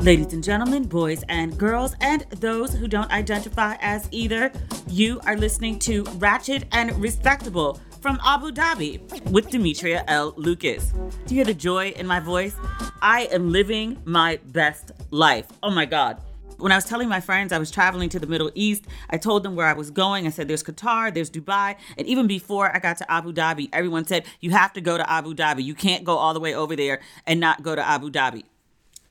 Ladies and gentlemen, boys and girls, and those who don't identify as either, you are listening to Ratchet and Respectable from Abu Dhabi with Demetria L. Lucas. Do you hear the joy in my voice? I am living my best life. Oh my God. When I was telling my friends I was traveling to the Middle East, I told them where I was going. I said, there's Qatar, there's Dubai. And even before I got to Abu Dhabi, everyone said, you have to go to Abu Dhabi. You can't go all the way over there and not go to Abu Dhabi.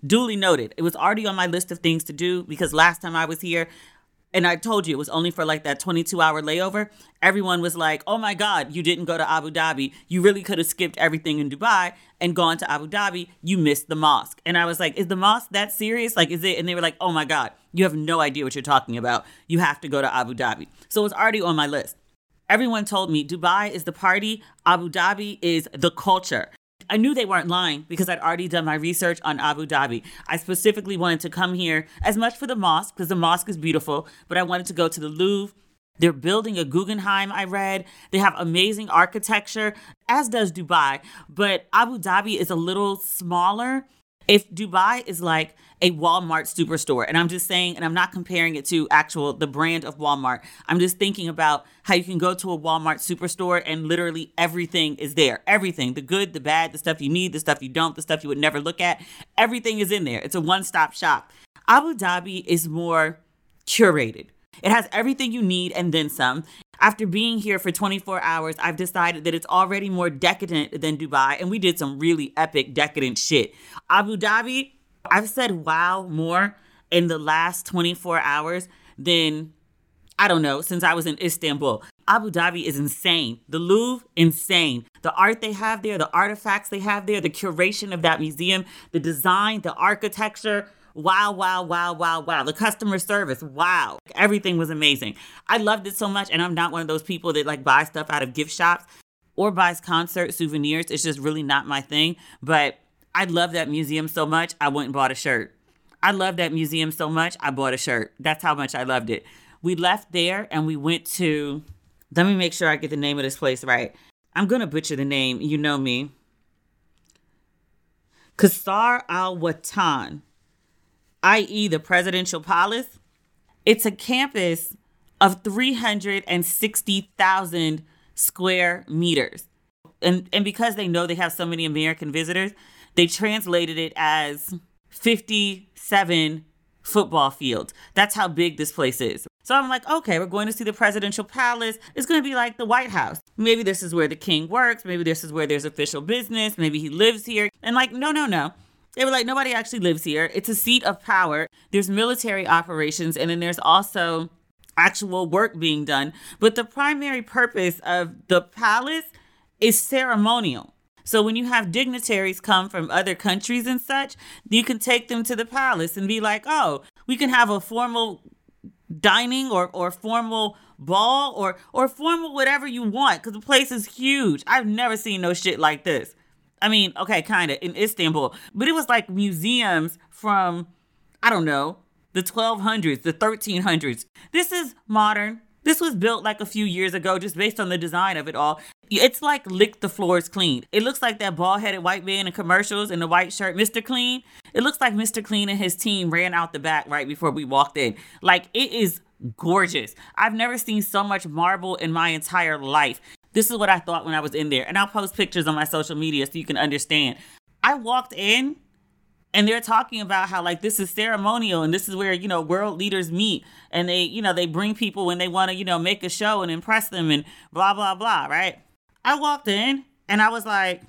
Duly noted. It was already on my list of things to do because last time I was here, and I told you it was only for like that 22 hour layover. Everyone was like, oh my God, you didn't go to Abu Dhabi. You really could have skipped everything in Dubai and gone to Abu Dhabi. You missed the mosque. And I was like, is the mosque that serious? Like, is it? And they were like, oh my God, you have no idea what you're talking about. You have to go to Abu Dhabi. So it was already on my list. Everyone told me Dubai is the party, Abu Dhabi is the culture. I knew they weren't lying because I'd already done my research on Abu Dhabi. I specifically wanted to come here as much for the mosque because the mosque is beautiful, but I wanted to go to the Louvre. They're building a Guggenheim, I read. They have amazing architecture, as does Dubai, but Abu Dhabi is a little smaller. If Dubai is like a Walmart superstore. And I'm just saying, and I'm not comparing it to actual the brand of Walmart. I'm just thinking about how you can go to a Walmart superstore and literally everything is there. Everything, the good, the bad, the stuff you need, the stuff you don't, the stuff you would never look at. Everything is in there. It's a one-stop shop. Abu Dhabi is more curated. It has everything you need and then some. After being here for 24 hours, I've decided that it's already more decadent than Dubai, and we did some really epic decadent shit. Abu Dhabi, I've said wow more in the last 24 hours than I don't know, since I was in Istanbul. Abu Dhabi is insane. The Louvre, insane. The art they have there, the artifacts they have there, the curation of that museum, the design, the architecture. Wow, wow, wow, wow, wow. The customer service, wow. Everything was amazing. I loved it so much, and I'm not one of those people that like buy stuff out of gift shops or buys concert souvenirs. It's just really not my thing. But I love that museum so much, I went and bought a shirt. I love that museum so much, I bought a shirt. That's how much I loved it. We left there and we went to, let me make sure I get the name of this place right. I'm going to butcher the name. You know me. Qasr Al Watan, i.e., the Presidential Palace. It's a campus of 360,000 square meters. And, and because they know they have so many American visitors, they translated it as 57 football fields. That's how big this place is. So I'm like, okay, we're going to see the presidential palace. It's going to be like the White House. Maybe this is where the king works. Maybe this is where there's official business. Maybe he lives here. And like, no, no, no. They were like, nobody actually lives here. It's a seat of power. There's military operations, and then there's also actual work being done. But the primary purpose of the palace is ceremonial. So when you have dignitaries come from other countries and such, you can take them to the palace and be like, oh, we can have a formal dining or, or formal ball or or formal whatever you want because the place is huge. I've never seen no shit like this. I mean, okay, kind of in Istanbul, but it was like museums from I don't know the 1200s, the 1300s. This is modern. This was built like a few years ago, just based on the design of it all. It's like lick the floors clean. It looks like that bald headed white man in commercials in the white shirt, Mr. Clean. It looks like Mr. Clean and his team ran out the back right before we walked in. Like it is gorgeous. I've never seen so much marble in my entire life. This is what I thought when I was in there. And I'll post pictures on my social media so you can understand. I walked in and they're talking about how like this is ceremonial and this is where you know world leaders meet. And they you know they bring people when they want to you know make a show and impress them and blah blah blah right? I walked in and i was like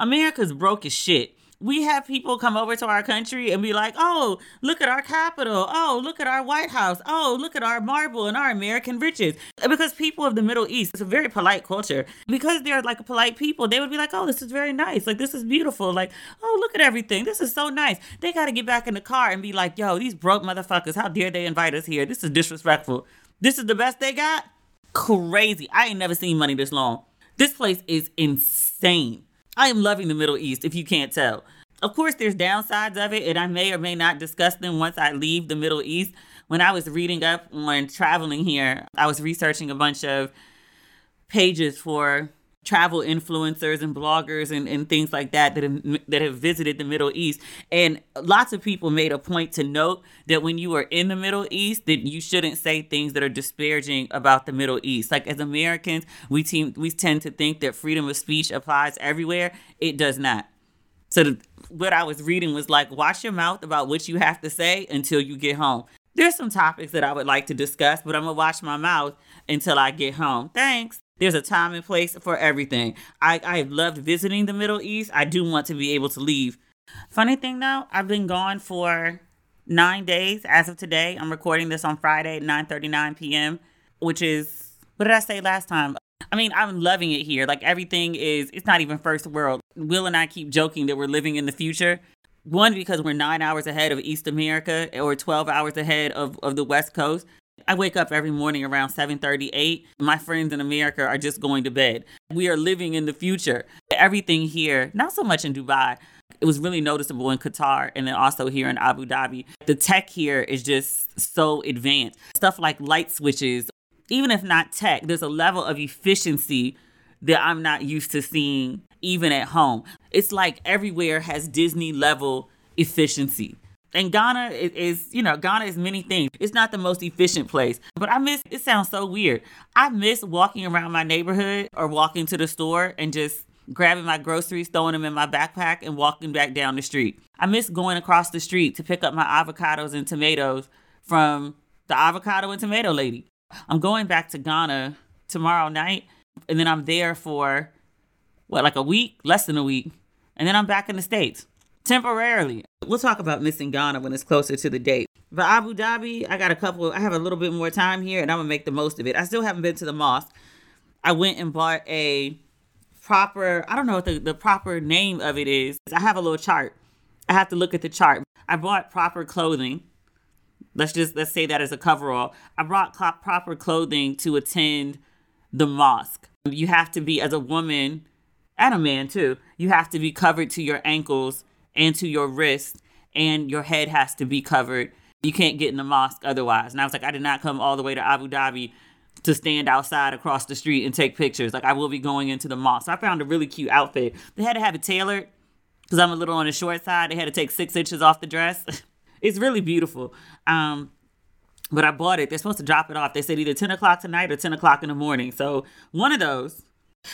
america's broke as shit we have people come over to our country and be like, oh, look at our capital. Oh, look at our White House. Oh, look at our marble and our American riches. Because people of the Middle East, it's a very polite culture. Because they're like polite people, they would be like, oh, this is very nice. Like, this is beautiful. Like, oh, look at everything. This is so nice. They got to get back in the car and be like, yo, these broke motherfuckers, how dare they invite us here? This is disrespectful. This is the best they got? Crazy. I ain't never seen money this long. This place is insane. I am loving the Middle East, if you can't tell. Of course, there's downsides of it, and I may or may not discuss them once I leave the Middle East. When I was reading up on traveling here, I was researching a bunch of pages for travel influencers and bloggers and, and things like that that have, that have visited the Middle East. And lots of people made a point to note that when you are in the Middle East, that you shouldn't say things that are disparaging about the Middle East. Like as Americans, we team we tend to think that freedom of speech applies everywhere. It does not. So the, what I was reading was like, watch your mouth about what you have to say until you get home. There's some topics that I would like to discuss, but I'm gonna wash my mouth until I get home. Thanks. There's a time and place for everything. I, I loved visiting the Middle East. I do want to be able to leave. Funny thing though, I've been gone for nine days as of today. I'm recording this on Friday at 9:39 p.m., which is what did I say last time? I mean, I'm loving it here. Like everything is, it's not even first world. Will and I keep joking that we're living in the future. One, because we're nine hours ahead of East America or 12 hours ahead of, of the West Coast. I wake up every morning around 7:38. My friends in America are just going to bed. We are living in the future. Everything here, not so much in Dubai. It was really noticeable in Qatar and then also here in Abu Dhabi. The tech here is just so advanced. Stuff like light switches, even if not tech, there's a level of efficiency that I'm not used to seeing even at home. It's like everywhere has Disney level efficiency. And Ghana is, you know, Ghana is many things. It's not the most efficient place, but I miss, it sounds so weird. I miss walking around my neighborhood or walking to the store and just grabbing my groceries, throwing them in my backpack, and walking back down the street. I miss going across the street to pick up my avocados and tomatoes from the avocado and tomato lady. I'm going back to Ghana tomorrow night, and then I'm there for what, like a week, less than a week, and then I'm back in the States temporarily. We'll talk about missing Ghana when it's closer to the date. But Abu Dhabi, I got a couple, I have a little bit more time here, and I'm gonna make the most of it. I still haven't been to the mosque. I went and bought a proper, I don't know what the, the proper name of it is. I have a little chart. I have to look at the chart. I bought proper clothing Let's just let's say that as a coverall. I brought proper clothing to attend the mosque. You have to be as a woman and a man too. You have to be covered to your ankles and to your wrist, and your head has to be covered. You can't get in the mosque otherwise. And I was like, I did not come all the way to Abu Dhabi to stand outside across the street and take pictures. Like I will be going into the mosque. So I found a really cute outfit. They had to have it tailored because I'm a little on the short side. They had to take six inches off the dress. It's really beautiful. Um, but I bought it. They're supposed to drop it off. They said either 10 o'clock tonight or 10 o'clock in the morning. So one of those.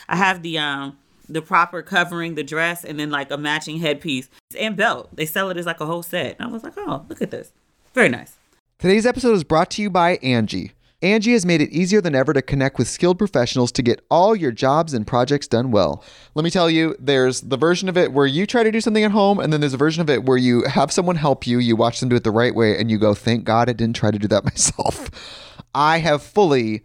I have the um the proper covering, the dress, and then like a matching headpiece and belt. They sell it as like a whole set. And I was like, oh, look at this. Very nice. Today's episode is brought to you by Angie Angie has made it easier than ever to connect with skilled professionals to get all your jobs and projects done well. Let me tell you, there's the version of it where you try to do something at home, and then there's a version of it where you have someone help you, you watch them do it the right way, and you go, thank God I didn't try to do that myself. I have fully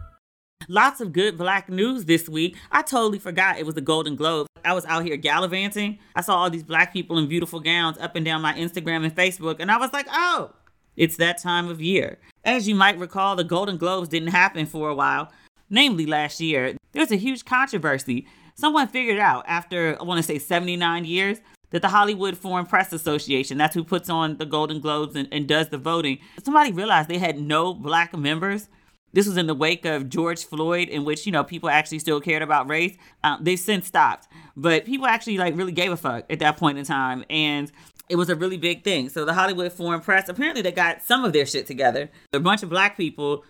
Lots of good black news this week. I totally forgot it was the Golden Globes. I was out here gallivanting. I saw all these black people in beautiful gowns up and down my Instagram and Facebook, and I was like, oh, it's that time of year. As you might recall, the Golden Globes didn't happen for a while, namely last year. There's a huge controversy. Someone figured out after, I want to say 79 years, that the Hollywood Foreign Press Association, that's who puts on the Golden Globes and, and does the voting, somebody realized they had no black members. This was in the wake of George Floyd, in which you know people actually still cared about race. Um, they've since stopped, but people actually like really gave a fuck at that point in time, and it was a really big thing. So the Hollywood Foreign Press apparently they got some of their shit together. A bunch of black people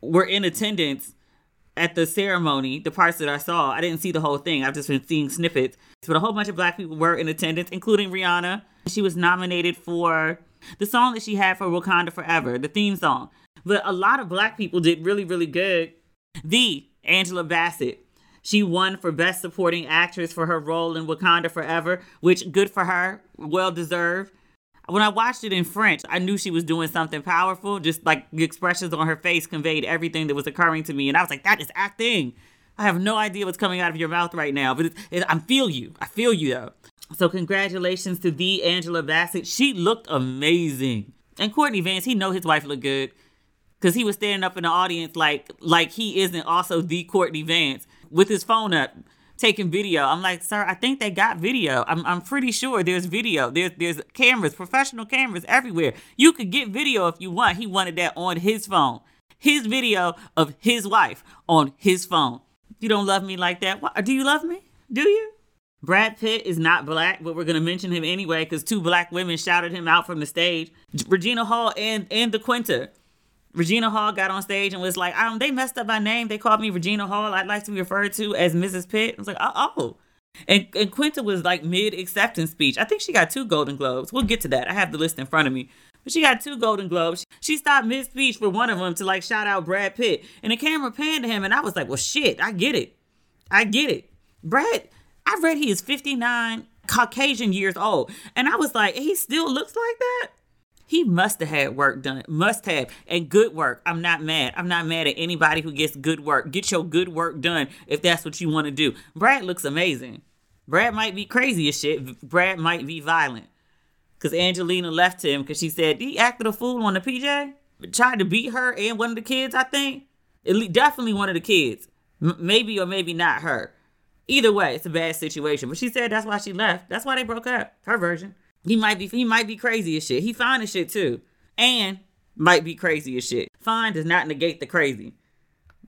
were in attendance at the ceremony. The parts that I saw, I didn't see the whole thing. I've just been seeing snippets. But a whole bunch of black people were in attendance, including Rihanna. She was nominated for the song that she had for Wakanda Forever, the theme song. But a lot of black people did really, really good. The Angela Bassett, she won for Best Supporting Actress for her role in Wakanda Forever, which good for her, well deserved. When I watched it in French, I knew she was doing something powerful. Just like the expressions on her face conveyed everything that was occurring to me, and I was like, "That is acting." I have no idea what's coming out of your mouth right now, but it, it, I feel you. I feel you though. So congratulations to the Angela Bassett. She looked amazing. And Courtney Vance, he know his wife looked good because he was standing up in the audience like like he isn't also the Courtney Vance with his phone up taking video. I'm like, sir, I think they got video. I'm, I'm pretty sure there's video. There's there's cameras, professional cameras everywhere. You could get video if you want. He wanted that on his phone. His video of his wife on his phone. You don't love me like that. What, do you love me? Do you? Brad Pitt is not black, but we're gonna mention him anyway because two black women shouted him out from the stage. Regina Hall and and the DeQuinta. Regina Hall got on stage and was like, um, they messed up my name. They called me Regina Hall. I'd like to be referred to as Mrs. Pitt. I was like, oh. And, and Quinta was like mid acceptance speech. I think she got two Golden Globes. We'll get to that. I have the list in front of me. But she got two Golden Globes. She stopped mid speech for one of them to like shout out Brad Pitt. And the camera panned to him. And I was like, well, shit, I get it. I get it. Brad, I read he is 59 Caucasian years old. And I was like, he still looks like that? He must have had work done. Must have. And good work. I'm not mad. I'm not mad at anybody who gets good work. Get your good work done if that's what you want to do. Brad looks amazing. Brad might be crazy as shit. Brad might be violent. Because Angelina left him because she said he acted a fool on the PJ. Tried to beat her and one of the kids, I think. At least, Definitely one of the kids. M- maybe or maybe not her. Either way, it's a bad situation. But she said that's why she left. That's why they broke up. Her version. He might be he might be crazy as shit. He fine as shit too. And might be crazy as shit. Fine does not negate the crazy.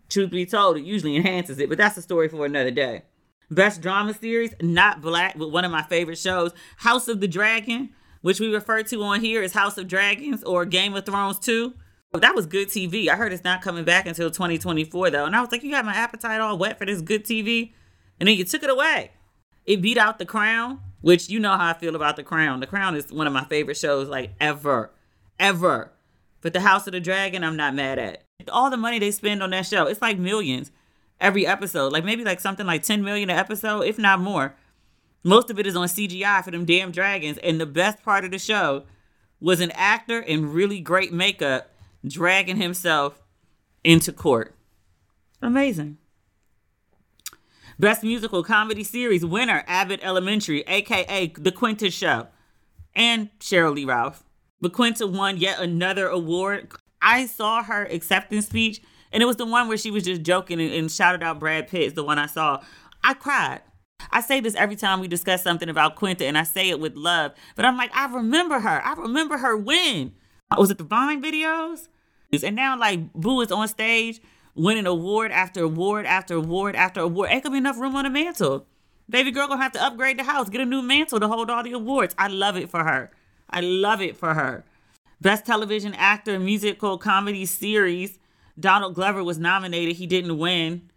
Truth be told, it usually enhances it, but that's a story for another day. Best drama series, not black, but one of my favorite shows, House of the Dragon, which we refer to on here as House of Dragons or Game of Thrones 2. That was good TV. I heard it's not coming back until 2024 though. And I was like, you got my appetite all wet for this good TV. And then you took it away. It beat out The Crown, which you know how I feel about The Crown. The Crown is one of my favorite shows, like ever, ever. But The House of the Dragon, I'm not mad at. All the money they spend on that show, it's like millions every episode. Like maybe like something like 10 million an episode, if not more. Most of it is on CGI for them damn dragons. And the best part of the show was an actor in really great makeup dragging himself into court. Amazing. Best Musical Comedy Series winner, Abbott Elementary, aka The Quinta Show, and Sheryl Lee Ralph. The Quinta won yet another award. I saw her acceptance speech, and it was the one where she was just joking and, and shouted out Brad Pitt. The one I saw. I cried. I say this every time we discuss something about Quinta, and I say it with love. But I'm like, I remember her. I remember her when. Was it the Vine videos? And now, like, Boo is on stage winning award after award after award after award. Ain't gonna be enough room on the mantle. Baby girl gonna have to upgrade the house, get a new mantle to hold all the awards. I love it for her. I love it for her. Best television actor, musical comedy series. Donald Glover was nominated. He didn't win.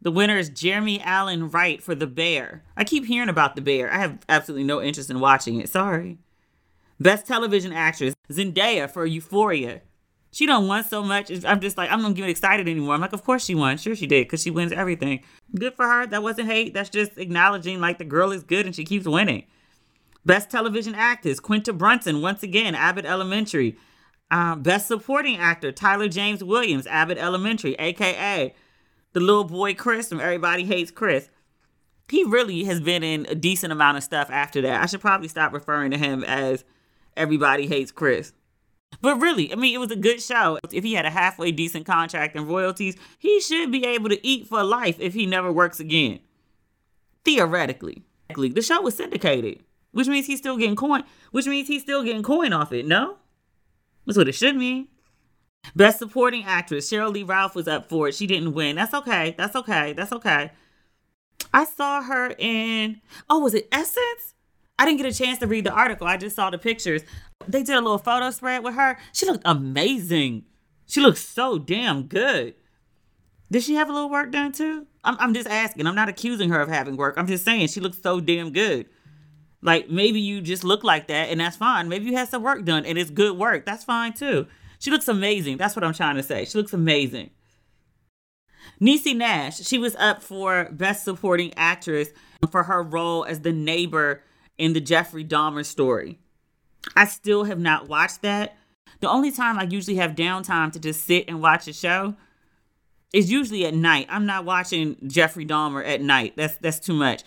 The winner is Jeremy Allen White for The Bear. I keep hearing about The Bear. I have absolutely no interest in watching it. Sorry. Best television actress, Zendaya for Euphoria. She don't won so much. I'm just like, I'm not getting excited anymore. I'm like, of course she won. Sure she did, because she wins everything. Good for her. That wasn't hate. That's just acknowledging like the girl is good and she keeps winning. Best television actress, Quinta Brunson, once again, Abbott Elementary. Uh, best supporting actor, Tyler James Williams, Abbott Elementary, aka the little boy Chris from Everybody Hates Chris. He really has been in a decent amount of stuff after that. I should probably stop referring to him as Everybody Hates Chris. But really, I mean, it was a good show. If he had a halfway decent contract and royalties, he should be able to eat for life if he never works again. Theoretically. The show was syndicated, which means he's still getting coin, which means he's still getting coin off it, no? That's what it should mean. Best supporting actress, Sheryl Lee Ralph was up for it. She didn't win. That's okay. That's okay. That's okay. I saw her in, oh, was it Essence? I didn't get a chance to read the article. I just saw the pictures. They did a little photo spread with her. She looked amazing. She looked so damn good. Did she have a little work done too? I'm, I'm just asking. I'm not accusing her of having work. I'm just saying she looks so damn good. Like maybe you just look like that and that's fine. Maybe you had some work done and it's good work. That's fine too. She looks amazing. That's what I'm trying to say. She looks amazing. Niecy Nash, she was up for Best Supporting Actress for her role as the neighbor in the Jeffrey Dahmer story. I still have not watched that. The only time I usually have downtime to just sit and watch a show is usually at night. I'm not watching Jeffrey Dahmer at night. That's that's too much.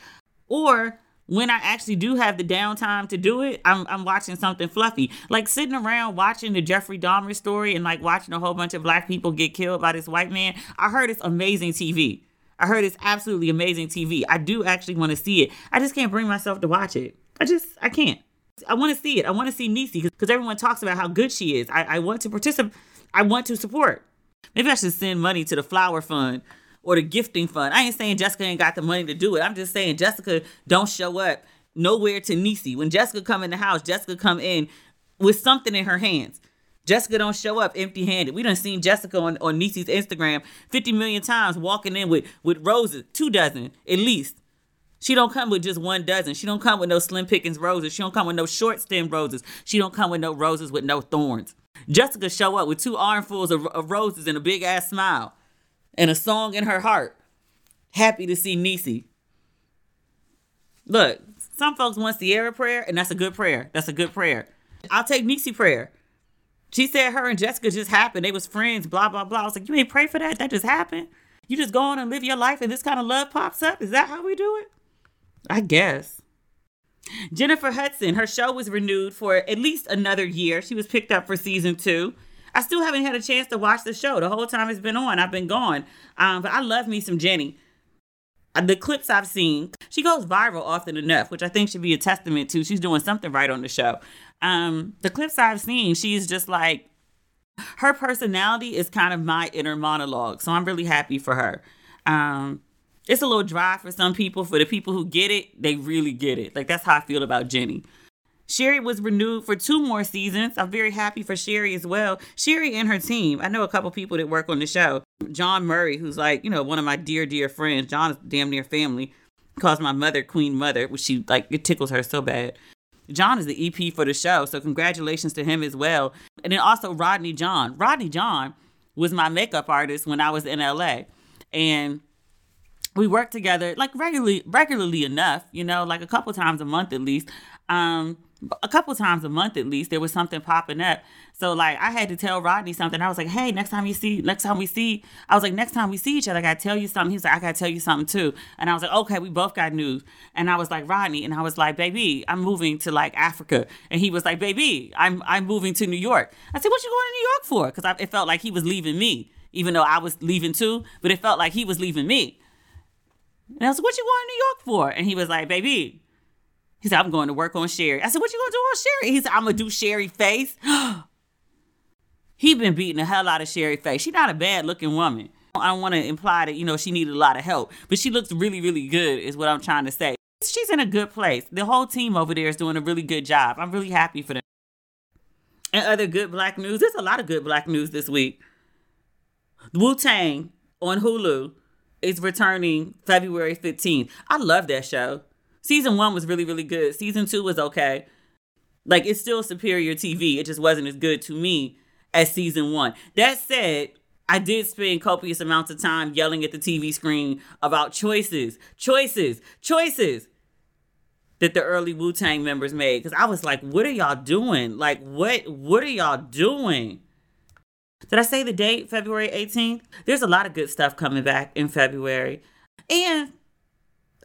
Or when I actually do have the downtime to do it, I'm I'm watching something fluffy. Like sitting around watching the Jeffrey Dahmer story and like watching a whole bunch of black people get killed by this white man. I heard it's amazing TV. I heard it's absolutely amazing TV. I do actually want to see it. I just can't bring myself to watch it. I just, I can't. I want to see it. I want to see Niecy because everyone talks about how good she is. I, I want to participate. I want to support. Maybe I should send money to the flower fund or the gifting fund. I ain't saying Jessica ain't got the money to do it. I'm just saying Jessica don't show up nowhere to Niecy. When Jessica come in the house, Jessica come in with something in her hands. Jessica don't show up empty handed. We done seen Jessica on, on Niecy's Instagram 50 million times walking in with, with roses, two dozen at least. She don't come with just one dozen. She don't come with no slim pickings roses. She don't come with no short stem roses. She don't come with no roses with no thorns. Jessica show up with two armfuls of, of roses and a big ass smile and a song in her heart. Happy to see Niecy. Look, some folks want Ciara prayer, and that's a good prayer. That's a good prayer. I'll take Niecy prayer. She said her and Jessica just happened. They was friends, blah, blah, blah. I was like, you ain't pray for that? That just happened? You just go on and live your life and this kind of love pops up? Is that how we do it? I guess. Jennifer Hudson, her show was renewed for at least another year. She was picked up for season two. I still haven't had a chance to watch the show. The whole time it's been on, I've been gone. Um, but I love me some Jenny. Uh, the clips I've seen, she goes viral often enough, which I think should be a testament to she's doing something right on the show. Um, the clips I've seen, she's just like her personality is kind of my inner monologue. So I'm really happy for her. Um, it's a little dry for some people. For the people who get it, they really get it. Like that's how I feel about Jenny. Sherri was renewed for two more seasons. I'm very happy for Sherri as well. Sherri and her team. I know a couple people that work on the show. Jawn Murray, who's like, you know, one of my dear, dear friends. Jawn is damn near family. Calls my mother Queen Mother, which she like it tickles her so bad. Jawn is the EP for the show, so congratulations to him as well. And then also Rodney John. Rodney John was my makeup artist when I was in LA. And we work together like regularly regularly enough you know like a couple times a month at least. Um a couple times a month at least there was something popping up. So like i had to tell rodney something. I was like hey next time you see next time we see i was like next time we see each other i gotta tell you something. He's like i gotta tell you something too. And i was like okay we both got news. And i was like rodney and i was like baby i'm moving to like africa. And he was like baby i'm i'm moving to new york. I said what you going to new york for? Because it felt like he was leaving me even though i was leaving too but it felt like he was leaving me And I was like, what you going to New York for? And he was like, baby, he said, I'm going to work on Sherri. I said, what you going to do on Sherri? He said, I'm going to do Sherri face. he been beating the hell out of Sherri face. She's not a bad looking woman. I don't want to imply that, you know, she needed a lot of help, but she looks really, really good is what I'm trying to say. She's in a good place. The whole team over there is doing a really good job. I'm really happy for them. And other good black news, there's a lot of good black news this week. Wu Tang on Hulu is returning February 15th. I love that show. Season one was really, really good. Season two was okay. Like, it's still superior TV. It just wasn't as good to me as season one. That said, I did spend copious amounts of time yelling at the TV screen about choices, choices, choices that the early Wu Tang members made. Because I was like, what are y'all doing? Like, what what are y'all doing? Did I say the date, February 18th? There's a lot of good stuff coming back in February. And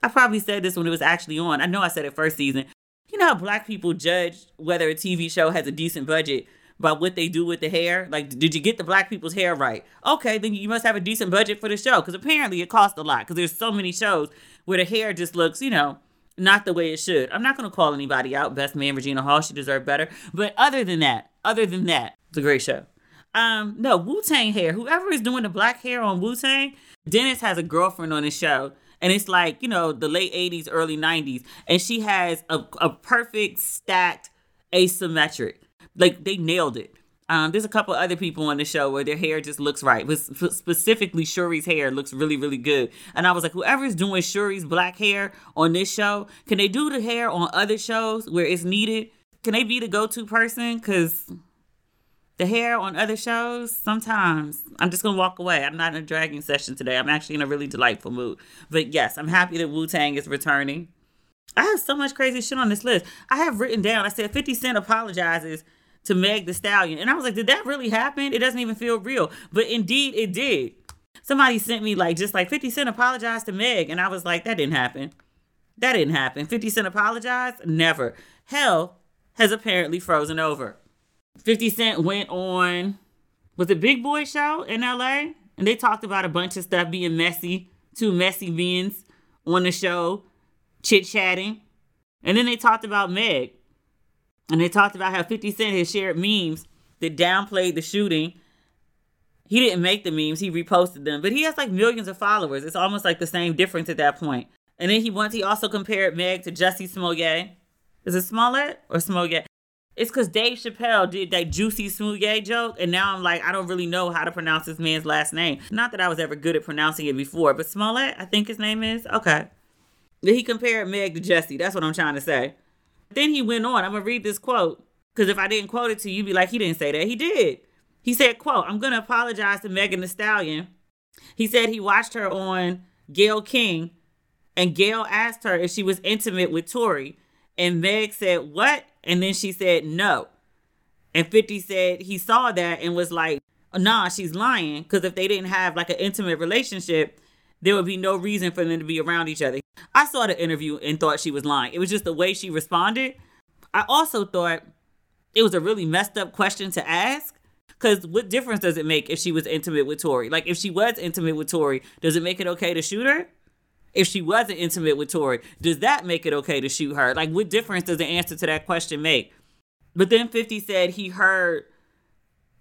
I probably said this when it was actually on. I know I said it first season. You know how black people judge whether a TV show has a decent budget by what they do with the hair? Like, did you get the black people's hair right? Okay, then you must have a decent budget for the show because apparently it costs a lot because there's so many shows where the hair just looks, you know, not the way it should. I'm not going to call anybody out. Best man Regina Hall, she deserved better. But other than that, other than that, it's a great show. Um, no, Wu Tang hair. Whoever is doing the black hair on Wu Tang, Dennis has a girlfriend on the show. And it's like, you know, the late 80s, early 90s. And she has a, a perfect stacked asymmetric. Like they nailed it. Um, there's a couple other people on the show where their hair just looks right. But specifically, Shurie's hair looks really, really good. And I was like, whoever's doing Shurie's black hair on this show, can they do the hair on other shows where it's needed? Can they be the go-to person? Because the hair on other shows, sometimes I'm just gonna walk away. I'm not in a dragging session today. I'm actually in a really delightful mood. But yes, I'm happy that Wu Tang is returning. I have so much crazy shit on this list. I have written down, I said 50 Cent apologizes to Meg Thee Stallion. And I was like, did that really happen? It doesn't even feel real. But indeed it did. Somebody sent me like just like 50 Cent apologized to Meg. And I was like, that didn't happen. That didn't happen. 50 Cent apologized? Never. Hell has apparently frozen over. 50 Cent went on was it Big Boy show in LA? And they talked about a bunch of stuff being messy, two messy beings on the show, chit chatting. And then they talked about Meg. And they talked about how 50 Cent has shared memes that downplayed the shooting. He didn't make the memes, he reposted them. But he has like millions of followers. It's almost like the same difference at that point. And then he once he also compared Meg to Jussie Smollett. Is it Smollett or Smollett? It's because Dave Chappelle did that Jussie Smollett joke, and now I'm like, I don't really know how to pronounce this man's last name. Not that I was ever good at pronouncing it before, but Smollett, I think his name is. Okay. He compared Meg to Jesse. That's what I'm trying to say. Then he went on. I'm gonna read this quote because if I didn't quote it to you, you'd be like, he didn't say that. He did. He said, "quote I'm gonna apologize to Megan Thee Stallion." He said he watched her on Gayle King, and Gayle asked her if she was intimate with Tory, and Meg said, "What?" And then she said no. And 50 said he saw that and was like, nah, she's lying. Because if they didn't have like an intimate relationship, there would be no reason for them to be around each other. I saw the interview and thought she was lying. It was just the way she responded. I also thought it was a really messed up question to ask. Because what difference does it make if she was intimate with Tory? Like, if she was intimate with Tory, does it make it okay to shoot her? If she wasn't intimate with Tory, does that make it okay to shoot her? Like, what difference does the answer to that question make? But then 50 said he heard,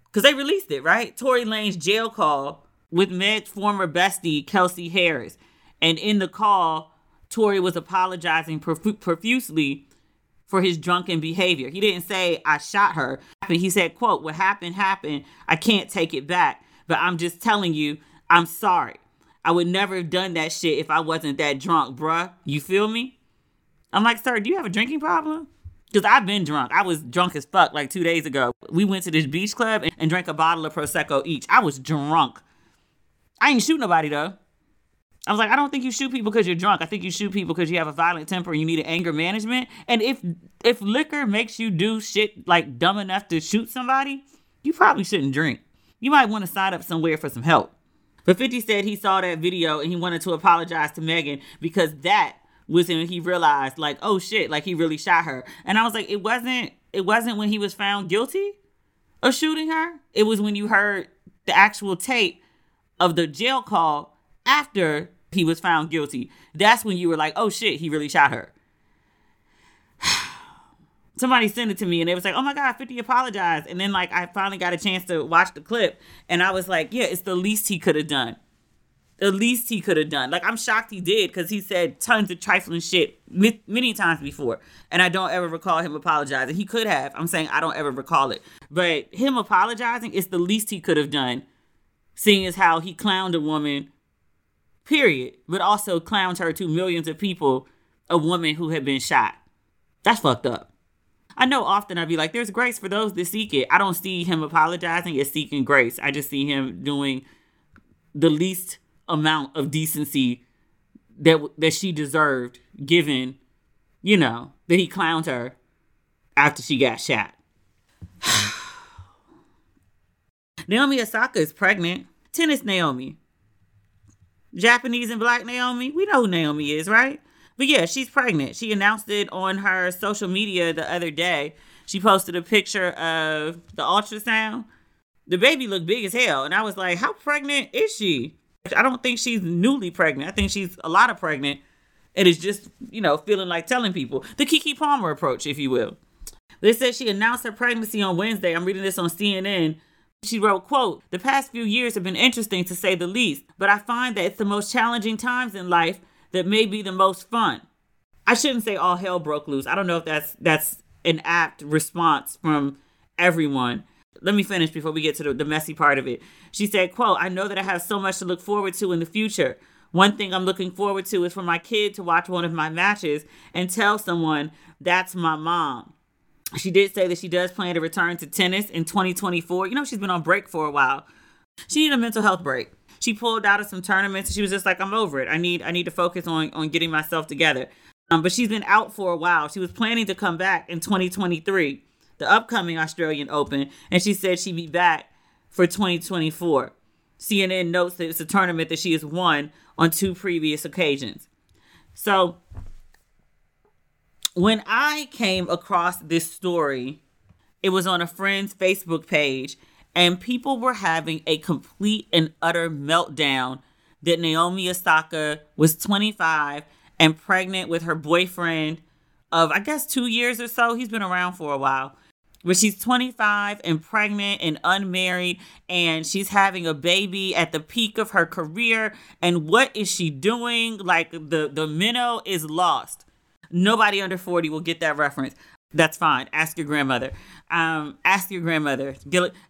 because they released it, right? Tory Lanez jail call with Meg's former bestie, Kelsey Harris. And in the call, Tory was apologizing prof- profusely for his drunken behavior. He didn't say, I shot her. He said, quote, what happened, happened. I can't take it back. But I'm just telling you, I'm sorry. I would never have done that shit if I wasn't that drunk, bruh. You feel me? I'm like, sir, do you have a drinking problem? Because I've been drunk. I was drunk as fuck like two days ago. We went to this beach club and, and drank a bottle of Prosecco each. I was drunk. I ain't shoot nobody though. I was like, I don't think you shoot people because you're drunk. I think you shoot people because you have a violent temper and you need an anger management. And if if liquor makes you do shit like dumb enough to shoot somebody, you probably shouldn't drink. You might want to sign up somewhere for some help. But 50 said he saw that video and he wanted to apologize to Megan because that was when he realized, like, oh shit, like he really shot her. And I was like, it wasn't it wasn't when he was found guilty of shooting her. It was when you heard the actual tape of the jail call after he was found guilty. That's when you were like, oh shit, he really shot her. Somebody sent it to me and it was like, oh my God, 50 apologized. And then like I finally got a chance to watch the clip and I was like, yeah, it's the least he could have done. The least he could have done. Like I'm shocked he did because he said tons of trifling shit many times before. And I don't ever recall him apologizing. He could have. I'm saying I don't ever recall it. But him apologizing is the least he could have done, seeing as how he clowned a woman period, but also clowned her to millions of people, a woman who had been shot. That's fucked up. I know often I'd be like, there's grace for those that seek it. I don't see him apologizing as seeking grace. I just see him doing the least amount of decency that that she deserved, given, you know, that he clowned her after she got shot. Naomi Osaka is pregnant. Tennis Naomi. Japanese and black Naomi. We know who Naomi is, right? But yeah, she's pregnant. She announced it on her social media the other day. She posted a picture of the ultrasound. The baby looked big as hell. And I was like, how pregnant is she? I don't think she's newly pregnant. I think she's a lot of pregnant. And it's just, you know, feeling like telling people. The Keke Palmer approach, if you will. They said she announced her pregnancy on Wednesday. I'm reading this on CNN. She wrote, quote, The past few years have been interesting to say the least, but I find that it's the most challenging times in life that may be the most fun. I shouldn't say all hell broke loose. I don't know if that's that's an apt response from everyone. Let me finish before we get to the, the messy part of it. She said, quote, I know that I have so much to look forward to in the future. One thing I'm looking forward to is for my kid to watch one of my matches and tell someone that's my mom. She did say that she does plan to return to tennis in 2024. You know, she's been on break for a while. She needed a mental health break. She pulled out of some tournaments she was just like, I'm over it. I need I need to focus on on getting myself together. Um, but she's been out for a while. She was planning to come back in 2023, the upcoming Australian Open, and she said she'd be back for 2024. CNN notes that it's a tournament that she has won on two previous occasions. So when I came across this story, it was on a friend's Facebook page, and people were having a complete and utter meltdown that Naomi Osaka was 25 and pregnant with her boyfriend of, I guess, two years or so. He's been around for a while. But she's 25 and pregnant and unmarried, and she's having a baby at the peak of her career. And what is she doing? Like the the minnow is lost. Nobody under 40 will get that reference. That's fine. Ask your grandmother. Um, ask your grandmother.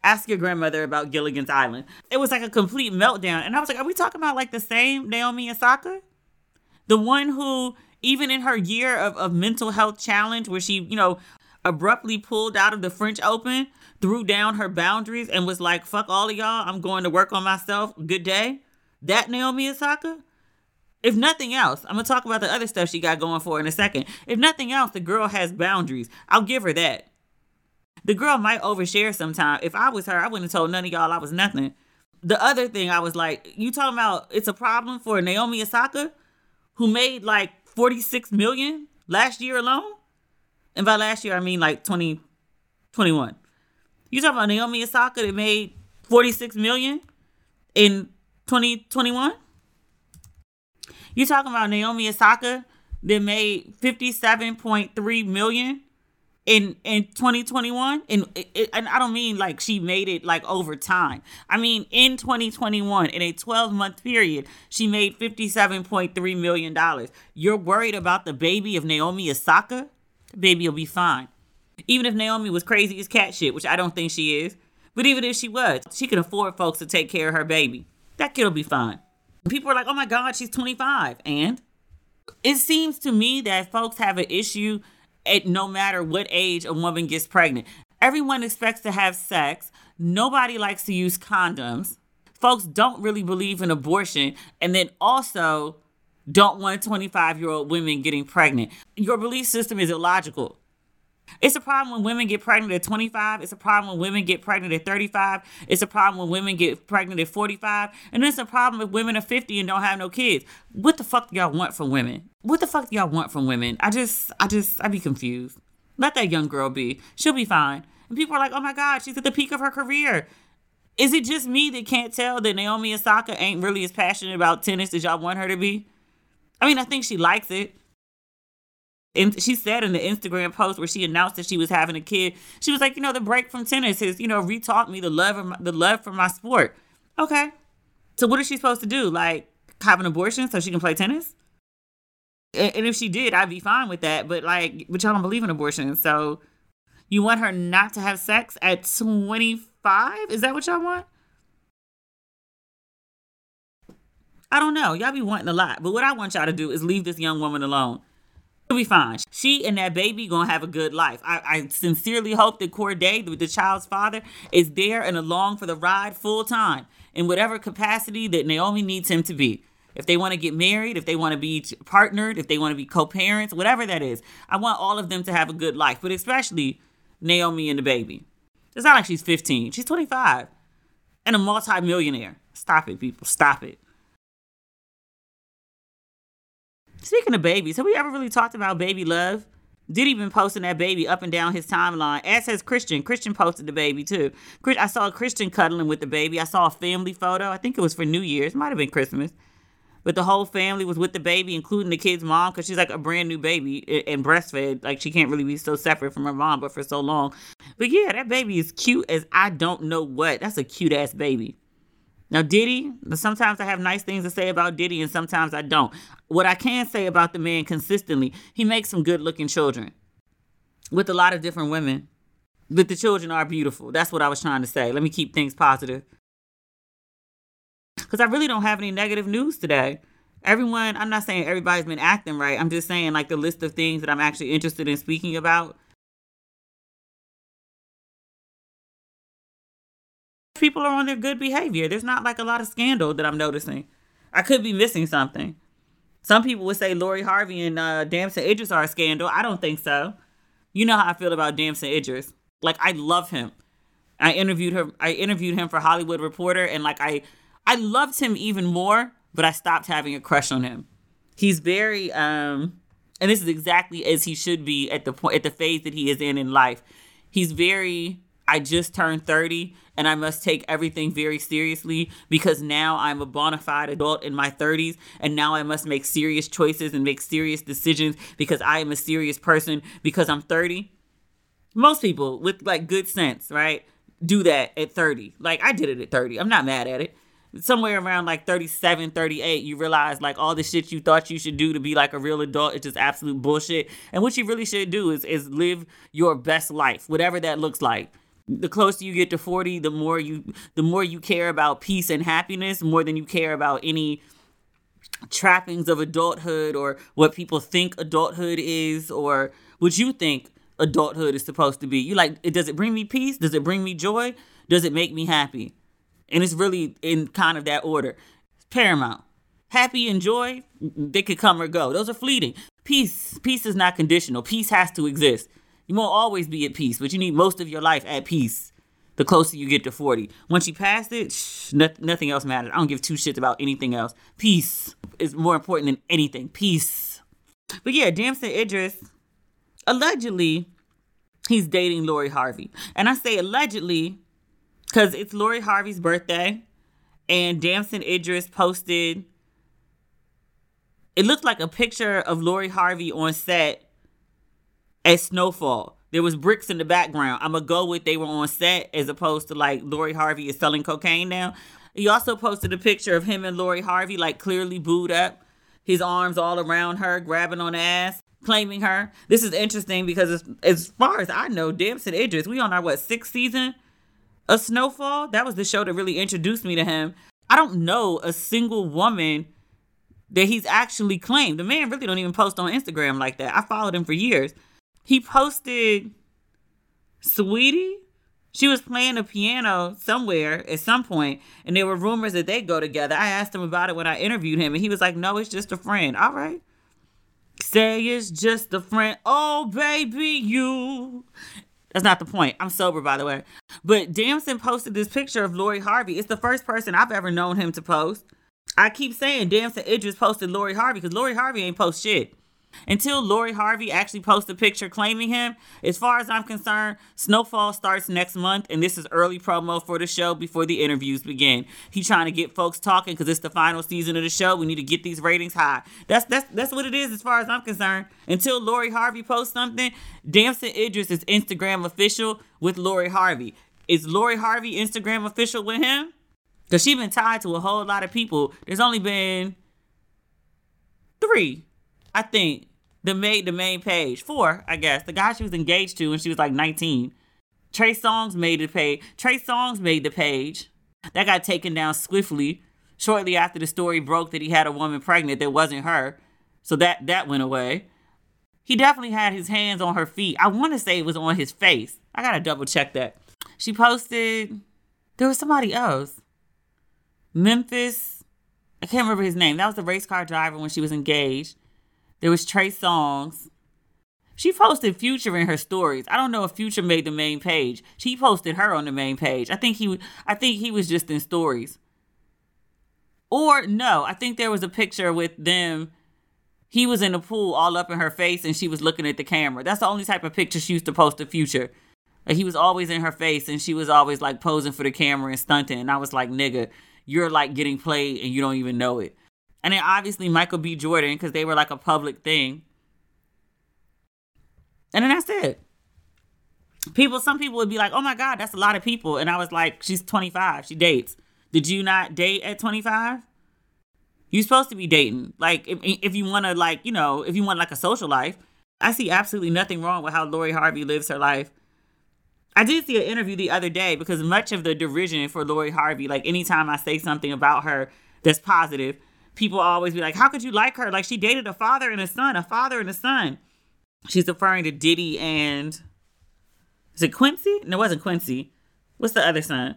Ask your grandmother about Gilligan's Island. It was like a complete meltdown. And I was like, are we talking about like the same Naomi Osaka? The one who, even in her year of, of mental health challenge, where she, you know, abruptly pulled out of the French Open, threw down her boundaries, and was like, fuck all of y'all, I'm going to work on myself. Good day. That Naomi Osaka? If nothing else, I'm gonna talk about the other stuff she got going for in a second. If nothing else, the girl has boundaries. I'll give her that. The girl might overshare sometime. If I was her, I wouldn't have told none of y'all I was nothing. The other thing I was like, you talking about it's a problem for Naomi Osaka, who made like 46 million last year alone? And by last year I mean like 2021. 20, you talking about Naomi Osaka that made 46 million in 2021? You talking about Naomi Osaka that made 57.3 million in in 2021 and it, and I don't mean like she made it like over time. I mean in 2021 in a 12 month period she made 57.3 million dollars. You're worried about the baby of Naomi Osaka? The baby will be fine. Even if Naomi was crazy as cat shit, which I don't think she is, but even if she was, she can afford folks to take care of her baby. That kid'll be fine. People are like, oh my God, she's 25. And it seems to me that folks have an issue at no matter what age a woman gets pregnant. Everyone expects to have sex. Nobody likes to use condoms. Folks don't really believe in abortion. And then also don't want 25 year old women getting pregnant. Your belief system is illogical. It's a problem when women get pregnant at 25. It's a problem when women get pregnant at 35. It's a problem when women get pregnant at 45. And it's a problem if women are 50 and don't have no kids. What the fuck do y'all want from women? What the fuck do y'all want from women? I just, I just, I be confused. Let that young girl be. She'll be fine. And people are like, oh my God, she's at the peak of her career. Is it just me that can't tell that Naomi Osaka ain't really as passionate about tennis as y'all want her to be? I mean, I think she likes it. And she said in the Instagram post where she announced that she was having a kid, she was like, you know, the break from tennis has, you know, retaught me the love of my, the love for my sport. Okay. So what is she supposed to do? Like have an abortion so she can play tennis? And if she did, I'd be fine with that. But like, but y'all don't believe in abortion, so you want her not to have sex at 25? Is that what y'all want? I don't know. Y'all be wanting a lot. But what I want y'all to do is leave this young woman alone. She'll be fine. She and that baby gonna have a good life. I, I sincerely hope that Cordae, the, the child's father, is there and along for the ride full time in whatever capacity that Naomi needs him to be. If they want to get married, if they want to be partnered, if they want to be co-parents, whatever that is, I want all of them to have a good life. But especially Naomi and the baby. It's not like she's 15. She's 25 and a multi-millionaire. Stop it, people. Stop it. Speaking of babies, have we ever really talked about baby love? Diddy been posting that baby up and down his timeline, as has Christian. Christian posted the baby too. I saw Christian cuddling with the baby. I saw a family photo. I think it was for New Year's. Might have been Christmas. But the whole family was with the baby, including the kid's mom, because she's like a brand new baby and breastfed. Like she can't really be so separate from her mom, but for so long. But yeah, that baby is cute as I don't know what. That's a cute ass baby. Now, Diddy, sometimes I have nice things to say about Diddy and sometimes I don't. What I can say about the man consistently, he makes some good looking children with a lot of different women. But the children are beautiful. That's what I was trying to say. Let me keep things positive. Because I really don't have any negative news today. Everyone, I'm not saying everybody's been acting right. I'm just saying, like, the list of things that I'm actually interested in speaking about people are on their good behavior. There's not like a lot of scandal that I'm noticing. I could be missing something. Some people would say Lori Harvey and uh, Damson Idris are a scandal. I don't think so. You know how I feel about Damson Idris. Like I love him. I interviewed her. I interviewed him for Hollywood Reporter, and like I, I loved him even more. But I stopped having a crush on him. He's very, um, and this is exactly as he should be at the point at the phase that he is in in life. He's very I just turned 30 and I must take everything very seriously because now I'm a bona fide adult in my 30s and now I must make serious choices and make serious decisions because I am a serious person because I'm 30. Most people with like good sense, right, do that at 30. Like I did it at 30. I'm not mad at it. Somewhere around like 37, 38, you realize like all the shit you thought you should do to be like a real adult is just absolute bullshit. And what you really should do is is live your best life, whatever that looks like the closer you get to 40 the more you the more you care about peace and happiness more than you care about any trappings of adulthood or what people think adulthood is or what you think adulthood is supposed to be. You like does it bring me peace? Does it bring me joy? Does it make me happy? And it's really in kind of that order. Paramount. Happy and joy they could come or go. Those are fleeting. Peace. Peace is not conditional. Peace has to exist you won't always be at peace, but you need most of your life at peace the closer you get to 40. Once you pass it, shh, nothing else matters. I don't give two shits about anything else. Peace is more important than anything. Peace. But yeah, Damson Idris, allegedly, he's dating Lori Harvey. And I say allegedly because it's Lori Harvey's birthday, and Damson Idris posted, it looked like a picture of Lori Harvey on set at Snowfall. There was bricks in the background. I'm gonna go with they were on set as opposed to like Lori Harvey is selling cocaine now. He also posted a picture of him and Lori Harvey like clearly booed up, his arms all around her, grabbing on ass, claiming her. This is interesting because as, as far as I know, Damson Idris, we on our what sixth season of Snowfall. That was the show that really introduced me to him. I don't know a single woman that he's actually claimed. The man really don't even post on Instagram like that. I followed him for years he posted Saweetie. She was playing the piano somewhere at some point, and there were rumors that they go together. I asked him about it when I interviewed him, and he was like, "No, it's just a friend." All right. Say it's just a friend. Oh, baby, you. That's not the point. I'm sober, by the way. But Damson posted this picture of Lori Harvey. It's the first person I've ever known him to post. I keep saying Damson Idris posted Lori Harvey because Lori Harvey ain't post shit. Until Lori Harvey actually posts a picture claiming him, as far as I'm concerned, Snowfall starts next month, and this is early promo for the show before the interviews begin. He's trying to get folks talking because it's the final season of the show. We need to get these ratings high. That's that's that's what it is as far as I'm concerned. Until Lori Harvey posts something, Damson Idris is Instagram official with Lori Harvey. Is Lori Harvey Instagram official with him? Because she's been tied to a whole lot of people. There's only been three, I think, that made the main page. Four, I guess. The guy she was engaged to when she was like 19. Trey Songz made the page. Trey Songz made the page. That got taken down swiftly shortly after the story broke that he had a woman pregnant that wasn't her. So that that went away. He definitely had his hands on her feet. I want to say it was on his face. I gotta double check that. She posted. There was somebody else. Memphis. I can't remember his name. That was the race car driver when she was engaged. There was Trey Songz. She posted Future in her stories. I don't know if Future made the main page. She posted her on the main page. I think he I think he was just in stories. Or no, I think there was a picture with them. He was in the pool all up in her face and she was looking at the camera. That's the only type of picture she used to post to Future. He was always in her face and she was always like posing for the camera and stunting. And I was like, nigga, you're like getting played and you don't even know it. And then obviously Michael B. Jordan, because they were like a public thing. And then that's it. People, some people would be like, oh my God, that's a lot of people. And I was like, she's 25. She dates. Did you not date at 25? You're supposed to be dating. Like, if, if you want to, like, you know, if you want like a social life, I see absolutely nothing wrong with how Lori Harvey lives her life. I did see an interview the other day because much of the derision for Lori Harvey, like anytime I say something about her that's positive, people always be like, How could you like her? Like she dated a father and a son, a father and a son. She's referring to Diddy and is it Quincy? No, it wasn't Quincy. What's the other son?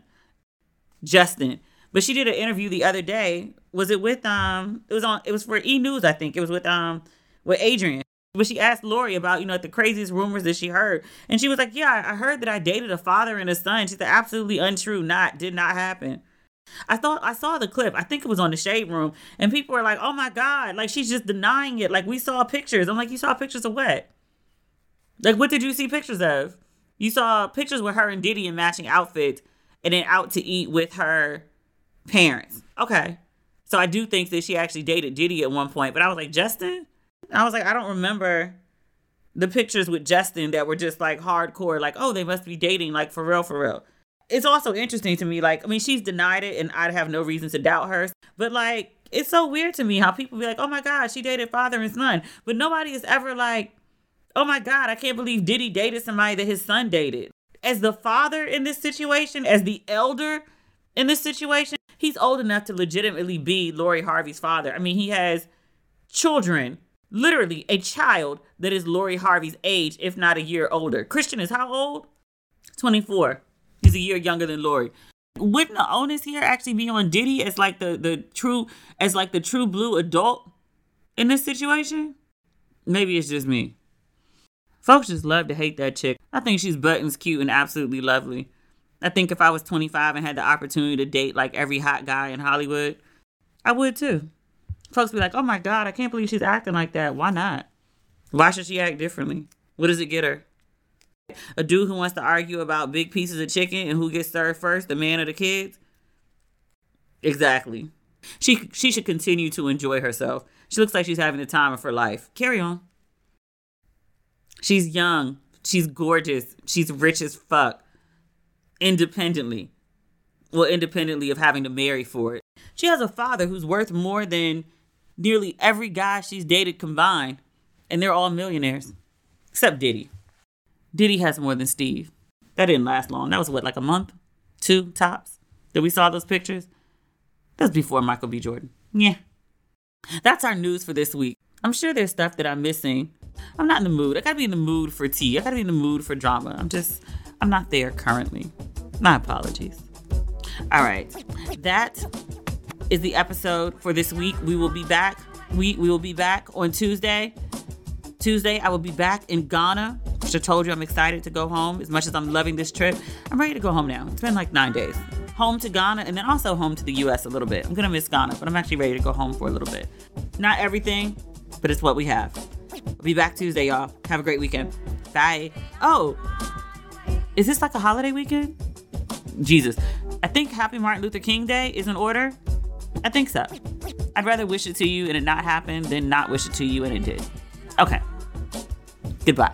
Justin. But she did an interview the other day. Was it with um it was on it was for E News, I think. It was with um with Adrian. But she asked Lori about, you know, the craziest rumors that she heard. And she was like, Yeah, I heard that I dated a father and a son. She said, Absolutely untrue. Not, did not happen. I thought I saw the clip. I think it was on the shade room. And people were like, Oh my God, like she's just denying it. Like we saw pictures. I'm like, You saw pictures of what? Like, what did you see pictures of? You saw pictures with her and Diddy in matching outfits and then out to eat with her parents. Okay. So I do think that she actually dated Diddy at one point, but I was like, Justin? I was like, I don't remember the pictures with Justin that were just like hardcore, like, oh, they must be dating, like for real, for real. It's also interesting to me, like, I mean, she's denied it and I'd have no reason to doubt her, but like, it's so weird to me how people be like, oh my God, she dated father and son, but nobody is ever like, oh my God, I can't believe Diddy dated somebody that his son dated. As the father in this situation, as the elder in this situation, he's old enough to legitimately be Lori Harvey's father. I mean, he has children literally a child that is Lori Harvey's age, if not a year older. Christian is how old? 24. He's a year younger than Lori. Wouldn't the onus here actually be on Diddy as like the the true as like the true blue adult in this situation? Maybe it's just me. Folks just love to hate that chick. I think she's buttons cute and absolutely lovely. I think if I was 25 and had the opportunity to date like every hot guy in Hollywood, I would too folks be like, oh my God, I can't believe she's acting like that. Why not? Why should she act differently? What does it get her? A dude who wants to argue about big pieces of chicken and who gets served first, the man or the kids? Exactly. She she should continue to enjoy herself. She looks like she's having the time of her life. Carry on. She's young. She's gorgeous. She's rich as fuck. Independently. Well, independently of having to marry for it. She has a father who's worth more than nearly every guy she's dated combined, and they're all millionaires, except Diddy. Diddy has more than Steve. That didn't last long. That was what, like a month, two tops. That we saw those pictures. That's before Michael B. Jordan. Yeah. That's our news for this week. I'm sure there's stuff that I'm missing. I'm not in the mood. I gotta be in the mood for tea. I gotta be in the mood for drama. I'm just, I'm not there currently. My apologies. All right. That is the episode for this week. We will be back. We we will be back on Tuesday. Tuesday, I will be back in Ghana. I told you I'm excited to go home. As much as I'm loving this trip, I'm ready to go home now. It's been like nine days. Home to Ghana and then also home to the US a little bit. I'm gonna miss Ghana, but I'm actually ready to go home for a little bit. Not everything, but it's what we have. Be back Tuesday, y'all. Have a great weekend. Bye. Oh, is this like a holiday weekend? Jesus. I think Happy Martin Luther King Day is in order. I think so. I'd rather wish it to you and it not happen than not wish it to you and it did. Okay. Goodbye.